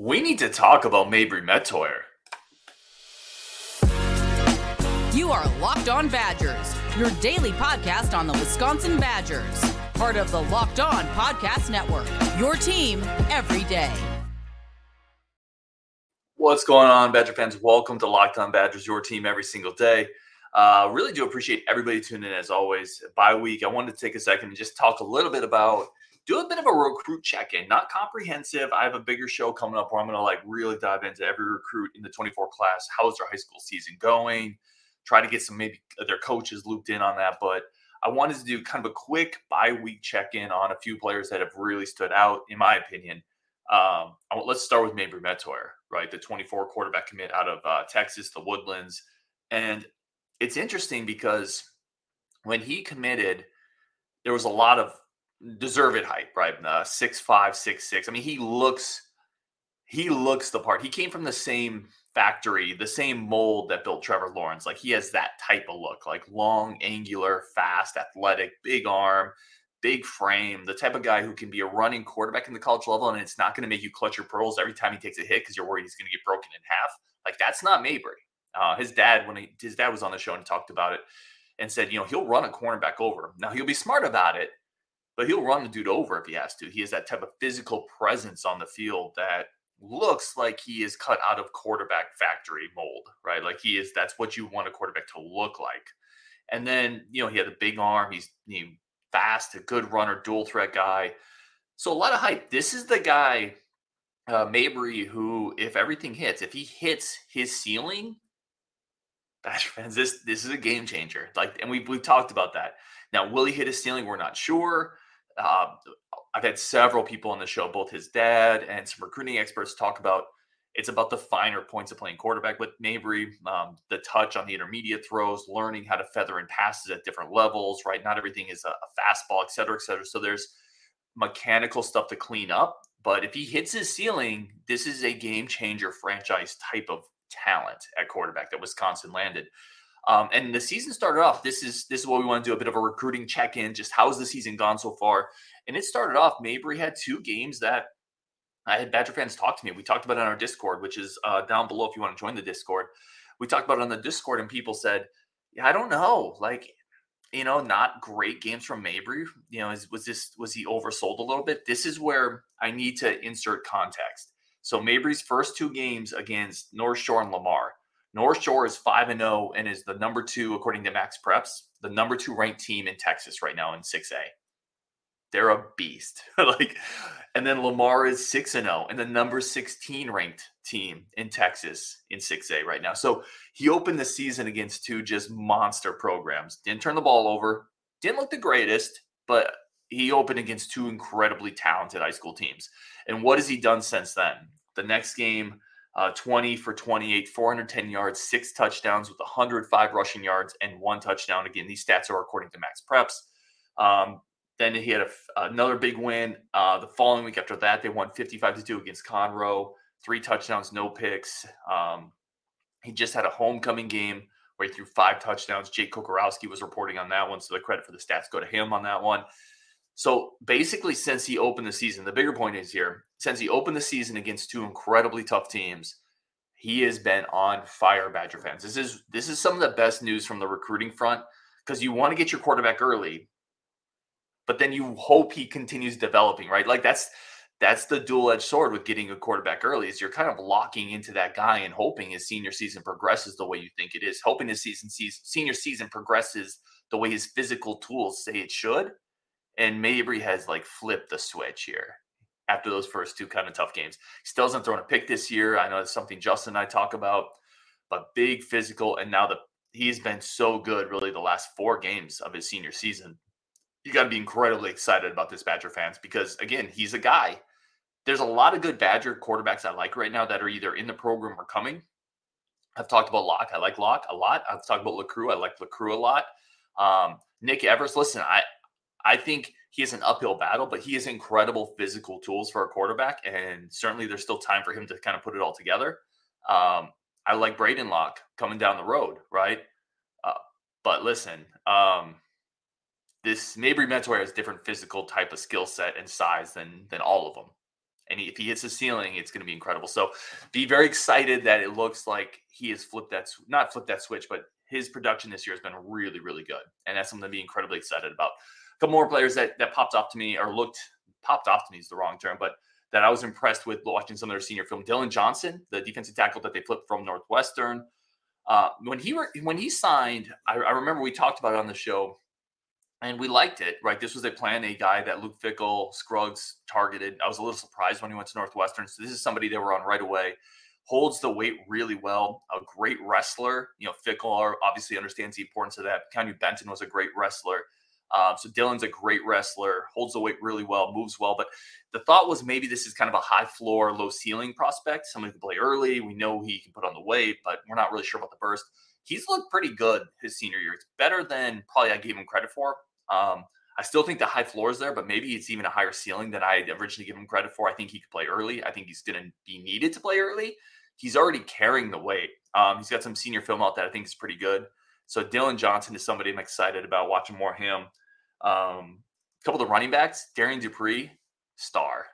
We need to talk about Mabrey Mettauer. You are Locked On Badgers, your daily podcast on the Wisconsin Badgers. Part of the Locked On Podcast Network, your team every day. What's going on, Badger fans? Welcome to Locked On Badgers, your team every single day. Uh, really do appreciate everybody tuning in as always. By week, I wanted to take a second and just talk a little bit about do a bit of a recruit check-in, not comprehensive. I have a bigger show coming up where I'm going to like really dive into every recruit in the 24 class. How's their high school season going? Try to get some maybe their coaches looped in on that, but I wanted to do kind of a quick bi-week check-in on a few players that have really stood out, in my opinion. Um, let's start with Mabrey Mettauer, right? The 24 quarterback commit out of uh, Texas, the Woodlands, and it's interesting because when he committed, there was a lot of deserved hype, right? Uh, six five, six six. I mean, he looks he looks the part. He came from the same factory, the same mold that built Trevor Lawrence. Like he has that type of look, like long, angular, fast, athletic, big arm, big frame, the type of guy who can be a running quarterback in the college level, and it's not going to make you clutch your pearls every time he takes a hit because you're worried he's going to get broken in half. Like that's not Mabrey. Uh, his dad, when he, his dad was on the show and talked about it, and said, you know, he'll run a cornerback over. Now he'll be smart about it, but he'll run the dude over if he has to. He has that type of physical presence on the field that looks like he is cut out of quarterback factory mold, right? Like he is, that's what you want a quarterback to look like. And then, you know, he had a big arm. He's he, fast, a good runner, dual threat guy. So a lot of hype. This is the guy, uh, Mabrey, who, if everything hits, if he hits his ceiling, Badger fans, this this is a game changer. Like, and we've we've talked about that. Now, will he hit his ceiling? We're not sure. Uh, I've had several people on the show, both his dad and some recruiting experts, talk about it's about the finer points of playing quarterback with Mabrey, um, the touch on the intermediate throws, learning how to feather in passes at different levels, right? Not everything is a, a fastball, et cetera, et cetera. So there's mechanical stuff to clean up. But if he hits his ceiling, this is a game changer franchise type of talent at quarterback that Wisconsin landed. Um, and the season started off. This is this is what we want to do a bit of a recruiting check in. Just how's the season gone so far? And it started off. Mabrey had two games that I had Badger fans talk to me. We talked about it on our Discord, which is uh, down below if you want to join the Discord. We talked about it on the Discord, and people said, "Yeah, I don't know. Like, you know, not great games from Mabrey. You know, is, was this was he oversold a little bit? This is where I need to insert context. So Mabrey's first two games against North Shore and Lamar. North Shore is 5 and 0 and is the number 2 according to Max Preps, the number 2 ranked team in Texas right now in 6A. They're a beast. like and then Lamar is 6 and 0 and the number 16 ranked team in Texas in 6A right now. So he opened the season against two just monster programs. Didn't turn the ball over, didn't look the greatest, but he opened against two incredibly talented high school teams. And what has he done since then? The next game uh, 20 for 28, 410 yards, six touchdowns with 105 rushing yards and one touchdown. Again, these stats are according to Max Preps. Um, then he had a, another big win. Uh, the following week after that, they won 55 to 2 against Conroe, three touchdowns, no picks. Um, he just had a homecoming game where he threw five touchdowns. Jake Kocorowski was reporting on that one, so the credit for the stats go to him on that one. So basically, since he opened the season, the bigger point is here since he opened the season against two incredibly tough teams, he has been on fire, Badger fans. This is this is some of the best news from the recruiting front because you want to get your quarterback early, but then you hope he continues developing, right? Like that's that's the dual-edged sword with getting a quarterback early is you're kind of locking into that guy and hoping his senior season progresses the way you think it is hoping his season, season senior season progresses the way his physical tools say it should and Mabrey has like flipped the switch here after those first two kind of tough games. Still hasn't thrown a pick this year. I know it's something Justin and I talk about, but big physical. And now the he's been so good really the last four games of his senior season. You got to be incredibly excited about this Badger fans because again, he's a guy. There's a lot of good Badger quarterbacks I like right now that are either in the program or coming. I've talked about Locke. I like Locke a lot. I've talked about LaCrue. I like LaCrue a lot. Um, Nick Evers, listen, I I think he is an uphill battle, but he has incredible physical tools for a quarterback, and certainly there's still time for him to kind of put it all together. Um, I like Braedyn Locke coming down the road, right? Uh, but listen, um, this Mabrey Mettauer has different physical type of skill set and size than than all of them, And if he hits the ceiling, it's going to be incredible. So be very excited that it looks like he has flipped that, not flipped that switch, but his production this year has been really, really good. And that's something to be incredibly excited about. Couple more players that, that popped off to me or looked, popped off to me is the wrong term, but that I was impressed with watching some of their senior film. Dylan Johnson, the defensive tackle that they flipped from Northwestern. Uh, when he were, when he signed, I, I remember we talked about it on the show and we liked it, right? This was a plan A guy that Luke Fickell, Scruggs targeted. I was a little surprised when he went to Northwestern. So this is somebody they were on right away. Holds the weight really well. A great wrestler. You know, Fickell obviously understands the importance of that. Keanu Benton was a great wrestler. Um, so Dylan's a great wrestler, holds the weight really well, moves well. But the thought was maybe this is kind of a high floor, low ceiling prospect. Somebody who can play early. We know he can put on the weight, but we're not really sure about the burst. He's looked pretty good his senior year. It's better than probably I gave him credit for. Um, I still think the high floor is there, but maybe it's even a higher ceiling than I originally give him credit for. I think he could play early. I think he's going to be needed to play early. He's already carrying the weight. Um, he's got some senior film out that I think is pretty good. So Dylan Johnson is somebody I'm excited about watching more him. Um, a couple of the running backs, Darrion Dupree, star.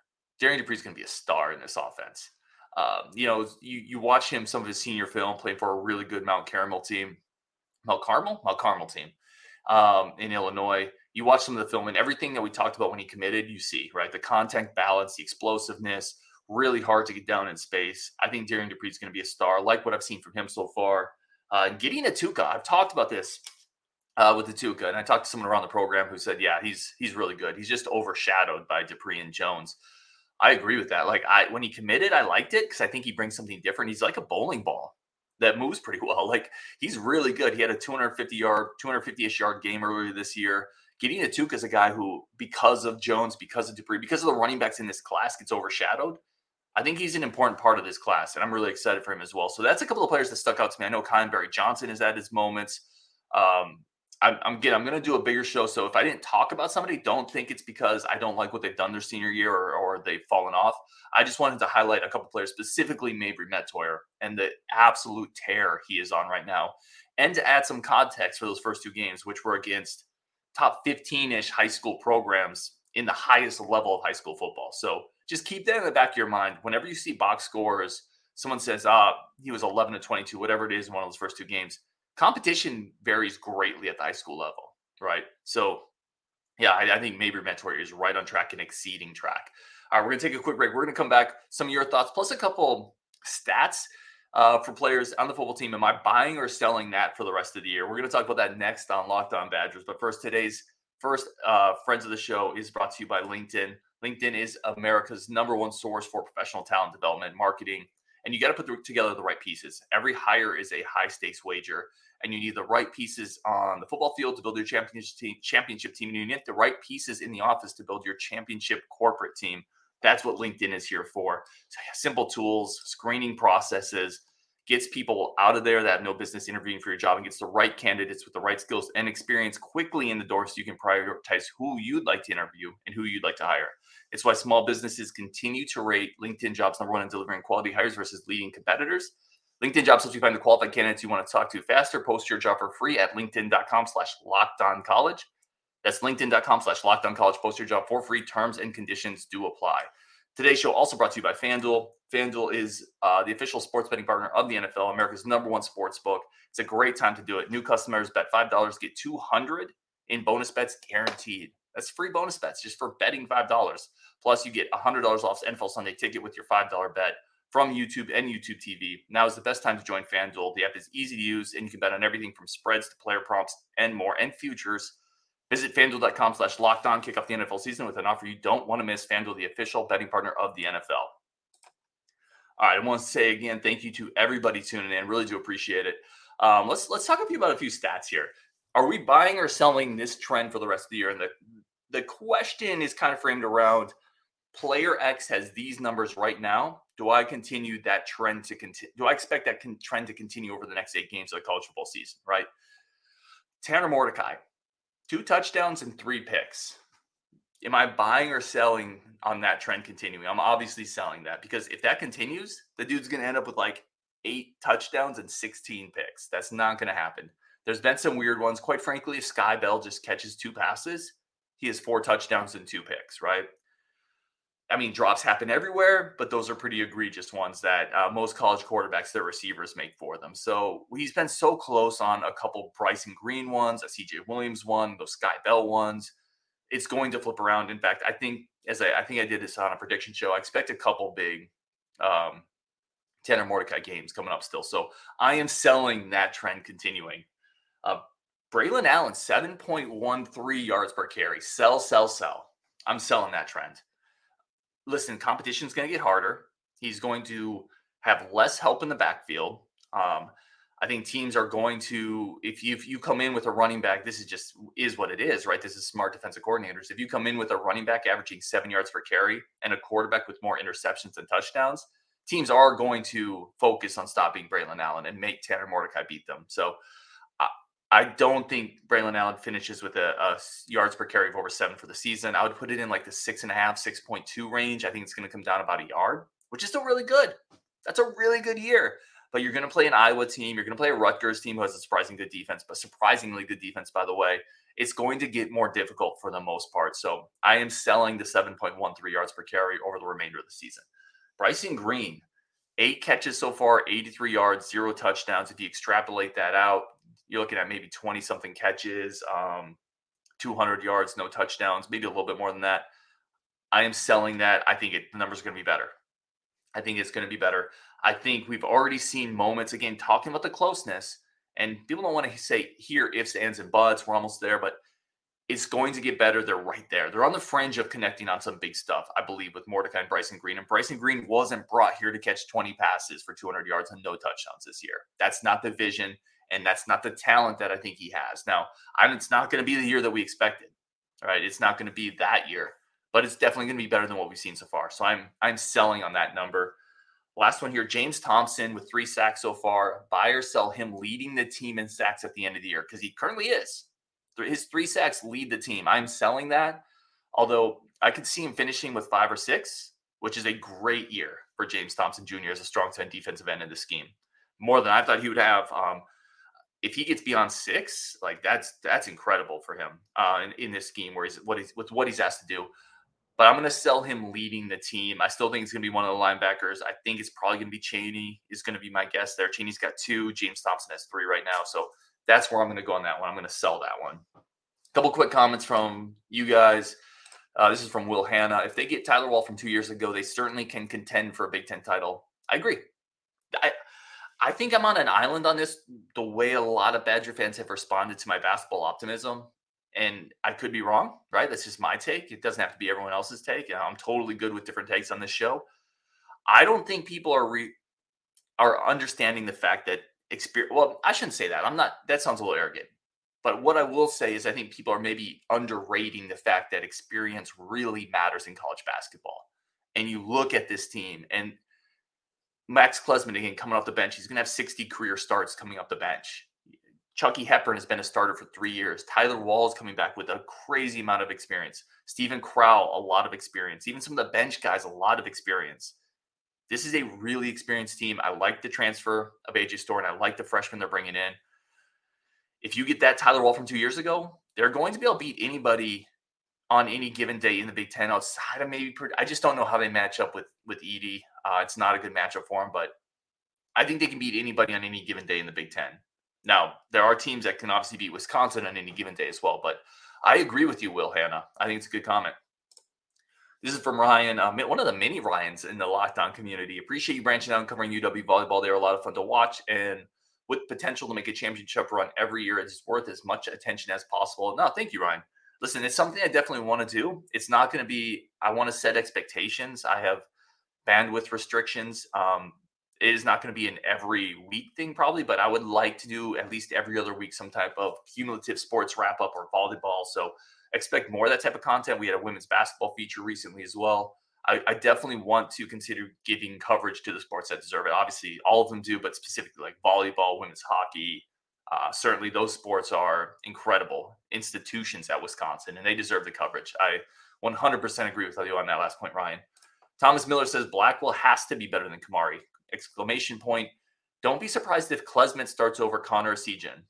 Darrion Dupree is going to be a star in this offense. Um, you know, you you watch him some of his senior film playing for a really good Mount Carmel team, Mount Carmel, Mount Carmel team um, in Illinois. You watch some of the film and everything that we talked about when he committed, you see, right? The contact balance, the explosiveness, really hard to get down in space. I think Darrion Dupree is going to be a star, like what I've seen from him so far. Uh, Gideon Ituka, I've talked about this uh, with Ituka, and I talked to someone around the program who said, yeah, he's he's really good. He's just overshadowed by Dupree and Jones. I agree with that. Like I when he committed, I liked it because I think he brings something different. He's like a bowling ball that moves pretty well. Like he's really good. He had a 250 yard, 250ish yard game earlier this year. Gideon Ituka is a guy who, because of Jones, because of Dupree, because of the running backs in this class, gets overshadowed. I think he's an important part of this class, and I'm really excited for him as well. So that's a couple of players that stuck out to me. I know Kyan Berry-Johnson is at his moments. Um, I'm, I'm I'm going to do a bigger show. So if I didn't talk about somebody, don't think it's because I don't like what they've done their senior year or, or they've fallen off. I just wanted to highlight a couple players, specifically Mabrey Mettauer and the absolute tear he is on right now, and to add some context for those first two games, which were against top 15-ish high school programs in the highest level of high school football. So just keep that in the back of your mind. Whenever you see box scores, someone says, "Ah, he was 11 to 22," whatever it is in one of those first two games competition varies greatly at the high school level, right? So, yeah, I, I think maybe Mettauer is right on track and exceeding track. All right, we're going to take a quick break. We're going to come back, some of your thoughts, plus a couple stats uh, for players on the football team. Am I buying or selling that for the rest of the year? We're going to talk about that next on Locked On Badgers. But first, today's first uh, Friends of the Show is brought to you by LinkedIn. LinkedIn is America's number one source for professional talent development, marketing, and you got to put the, together the right pieces. Every hire is a high stakes wager and you need the right pieces on the football field to build your championship team. Championship team, and you need the right pieces in the office to build your championship corporate team. That's what LinkedIn is here for. Simple tools, screening processes, gets people out of there that have no business interviewing for your job and gets the right candidates with the right skills and experience quickly in the door so you can prioritize who you'd like to interview and who you'd like to hire. It's why small businesses continue to rate LinkedIn jobs number one in delivering quality hires versus leading competitors. LinkedIn jobs helps you find the qualified candidates you want to talk to faster. Post your job for free at LinkedIn.com slash locked college. That's LinkedIn.com slash locked college. Post your job for free. Terms and conditions do apply. Today's show also brought to you by FanDuel. FanDuel is uh, the official sports betting partner of the NFL, America's number one sports book. It's a great time to do it. New customers bet $5, get 200 in bonus bets guaranteed. That's free bonus bets just for betting $5. Plus, you get $100 off NFL Sunday ticket with your $5 bet from YouTube and YouTube TV. Now is the best time to join FanDuel. The app is easy to use, and you can bet on everything from spreads to player prompts and more, and futures. Visit fanduel.com slash locked on, kick off the NFL season with an offer you don't want to miss. FanDuel, the official betting partner of the NFL. All right, I want to say again, thank you to everybody tuning in. Really do appreciate it. Um, let's let's talk a few about a few stats here. Are we buying or selling this trend for the rest of the year? And the the question is kind of framed around player X has these numbers right now do I continue that trend to continue? Do I expect that con- trend to continue over the next eight games of the college football season? Right. Tanner Mordecai, two touchdowns and three picks. Am I buying or selling on that trend continuing? I'm obviously selling that because if that continues, the dude's going to end up with like eight touchdowns and 16 picks. That's not going to happen. There's been some weird ones. Quite frankly, if Sky Bell just catches two passes, he has four touchdowns and two picks, right? I mean, drops happen everywhere, but those are pretty egregious ones that uh, most college quarterbacks, their receivers make for them. So he's been so close on a couple Bryson Green ones, a CJ Williams one, those Sky Bell ones. It's going to flip around. In fact, I think as I, I think I did this on a prediction show, I expect a couple big um, Tanner Mordecai games coming up still. So I am selling that trend continuing. Uh, Braelon Allen, 7.13 yards per carry. Sell, sell, sell. I'm selling that trend listen, competition's going to get harder. He's going to have less help in the backfield. Um, I think teams are going to if you if you come in with a running back, this is just is what it is, right? This is smart defensive coordinators. If you come in with a running back averaging seven yards per carry and a quarterback with more interceptions and touchdowns, teams are going to focus on stopping Braelon Allen and make Tanner Mordecai beat them. So I don't think Braelon Allen finishes with a, a, yards per carry of over seven for the season. I would put it in like the six and a half, 6.2 range. I think it's going to come down about a yard, which is still really good. That's a really good year. But you're going to play an Iowa team. You're going to play a Rutgers team who has a surprising good defense, but surprisingly good defense, by the way. It's going to get more difficult for the most part. So I am selling the 7.13 yards per carry over the remainder of the season. Bryson Green, eight catches so far, 83 yards, zero touchdowns. If you extrapolate that out, you're looking at maybe 20 something catches, um, 200 yards, no touchdowns, maybe a little bit more than that. I am selling that. I think it, the numbers are going to be better. I think it's going to be better. I think we've already seen moments again talking about the closeness, and people don't want to say here ifs, ands, and buts. We're almost there, but it's going to get better. They're right there. They're on the fringe of connecting on some big stuff, I believe, with Mordecai and Bryson Green. And Bryson Green wasn't brought here to catch 20 passes for 200 yards and no touchdowns this year. That's not the vision and that's not the talent that I think he has. Now, I, it's not going to be the year that we expected. Right? It's not going to be that year, but it's definitely going to be better than what we've seen so far. So I'm I'm selling on that number. Last one here, James Thompson with three sacks so far. Buy or sell him leading the team in sacks at the end of the year because he currently is. His three sacks lead the team. I'm selling that, although I could see him finishing with five or six, which is a great year for James Thompson Jr. as a strong 10 defensive end in the scheme. More than I thought he would have. Um, if he gets beyond six, like that's that's incredible for him uh, in, in this scheme where he's what he's with what he's asked to do. But I'm going to sell him leading the team. I still think he's going to be one of the linebackers. I think it's probably going to be Chaney. is going to be my guess there. Chaney's got two. James Thompson has three right now. So that's where I'm going to go on that one. I'm going to sell that one. Couple quick comments from you guys. Uh, this is from Will Hanna. If they get Tyler Wahl from two years ago, they certainly can contend for a Big Ten title. I agree. I, I think I'm on an island on this, the way a lot of Badger fans have responded to my basketball optimism. And I could be wrong, right? That's just my take. It doesn't have to be everyone else's take. I'm totally good with different takes on this show. I don't think people are re- are understanding the fact that experience. Well, I shouldn't say that. I'm not. That sounds a little arrogant. But what I will say is, I think people are maybe underrating the fact that experience really matters in college basketball. And you look at this team, and Max Klesmit again coming off the bench. He's going to have 60 career starts coming off the bench. Chucky Hepburn has been a starter for three years. Tyler Wahl is coming back with a crazy amount of experience. Steven Crowl, a lot of experience. Even some of the bench guys, a lot of experience. This is a really experienced team. I like the transfer of AJ Storr and I like the freshmen they're bringing in. If you get that Tyler Wahl from two years ago, they're going to be able to beat anybody on any given day in the Big Ten outside of maybe. I just don't know how they match up with with Edey. Uh, it's not a good matchup for him, but I think they can beat anybody on any given day in the Big Ten. Now, there are teams that can obviously beat Wisconsin on any given day as well, but I agree with you, Will Hanna. I think it's a good comment. This is from Ryan, uh, one of the many Ryans in the lockdown community. Appreciate you branching out and covering UW volleyball. They are a lot of fun to watch and with potential to make a championship run every year. It's worth as much attention as possible. No, thank you, Ryan. Listen, it's something I definitely want to do. It's not going to be, I want to set expectations. I have bandwidth restrictions. Um, it is not going to be an every week thing, probably, but I would like to do at least every other week some type of cumulative sports wrap up or volleyball. So expect more of that type of content. We had a women's basketball feature recently as well. I, I, definitely want to consider giving coverage to the sports that deserve it. Obviously, all of them do, but specifically like volleyball, women's hockey. Uh, certainly, those sports are incredible institutions at Wisconsin, and they deserve the coverage. I 100% agree with you on that last point, Ryan. Thomas Miller says Blackwell has to be better than Kamari. Exclamation point. Don't be surprised if Klesmit starts over Connor Essegian.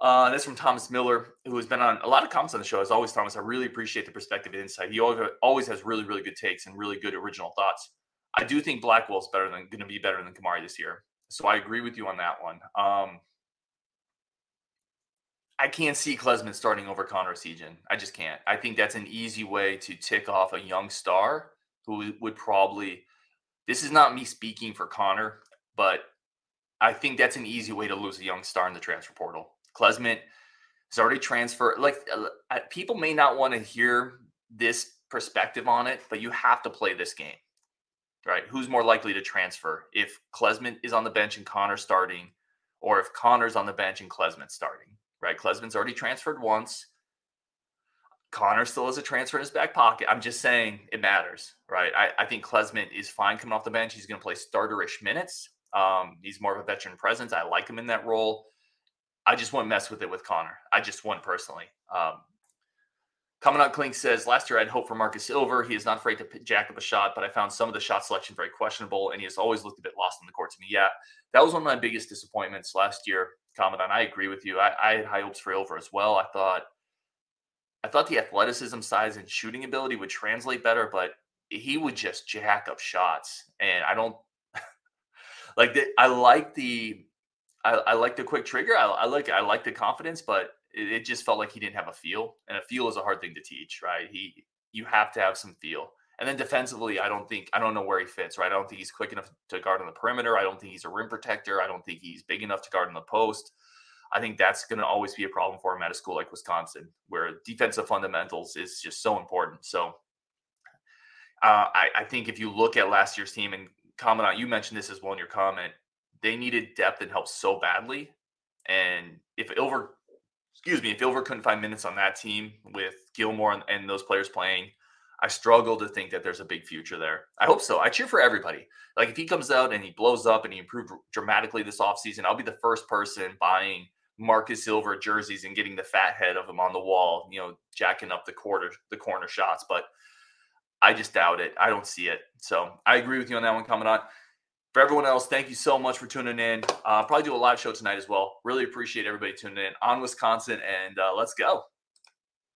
Uh, that's from Thomas Miller, who has been on a lot of comments on the show. As always, Thomas, I really appreciate the perspective and insight. He always has really, really good takes and really good original thoughts. I do think Blackwell's better than going to be better than Kamari this year. So I agree with you on that one. Um, I can't see Klesmit starting over Connor Essegian. I just can't. I think that's an easy way to tick off a young star who would probably. This is not me speaking for Connor, but I think that's an easy way to lose a young star in the transfer portal. Klesmit has already transferred. Like uh, people may not want to hear this perspective on it, but you have to play this game, right? Who's more likely to transfer if Klesmit is on the bench and Connor starting, or if Connor's on the bench and Klesmit starting? Right? Klesmit's already transferred once. Connor still has a transfer in his back pocket. I'm just saying it matters, right? I, I think Klesmit is fine coming off the bench. He's going to play starterish minutes. Um, he's more of a veteran presence. I like him in that role. I just wouldn't mess with it with Connor. I just wouldn't personally. Um, Coming out Clink says last year I had hope for Markus Ilver. He is not afraid to jack up a shot, but I found some of the shot selection very questionable, and he has always looked a bit lost in the court to me. Yeah, that was one of my biggest disappointments last year. Commandant, I agree with you. I, I had high hopes for Ilver as well. I thought, I thought the athleticism, size, and shooting ability would translate better, but he would just jack up shots, and I don't like the, I like the, I, I, like the quick trigger. I, I like, I like the confidence, but it, it just felt like he didn't have a feel, and a feel is a hard thing to teach, right? He, you have to have some feel. And then defensively, I don't think I don't know where he fits. Right, I don't think he's quick enough to guard on the perimeter. I don't think he's a rim protector. I don't think he's big enough to guard on the post. I think that's going to always be a problem for him at a school like Wisconsin, where defensive fundamentals is just so important. So, uh, I, I, think if you look at last year's team and comment on, you mentioned this as well in your comment, they needed depth and help so badly. And if Ilver, excuse me, if Ilver couldn't find minutes on that team with Gilmore and, and those players playing, I struggle to think that there's a big future there. I hope so. I cheer for everybody. Like if he comes out and he blows up and he improved dramatically this offseason, I'll be the first person buying Markus Ilver jerseys and getting the fat head of him on the wall, you know, jacking up the quarter the corner shots. But I just doubt it. I don't see it. So I agree with you on that one coming on. For everyone else, thank you so much for tuning in. Uh, probably do a live show tonight as well. Really appreciate everybody tuning in on Wisconsin, and uh, let's go.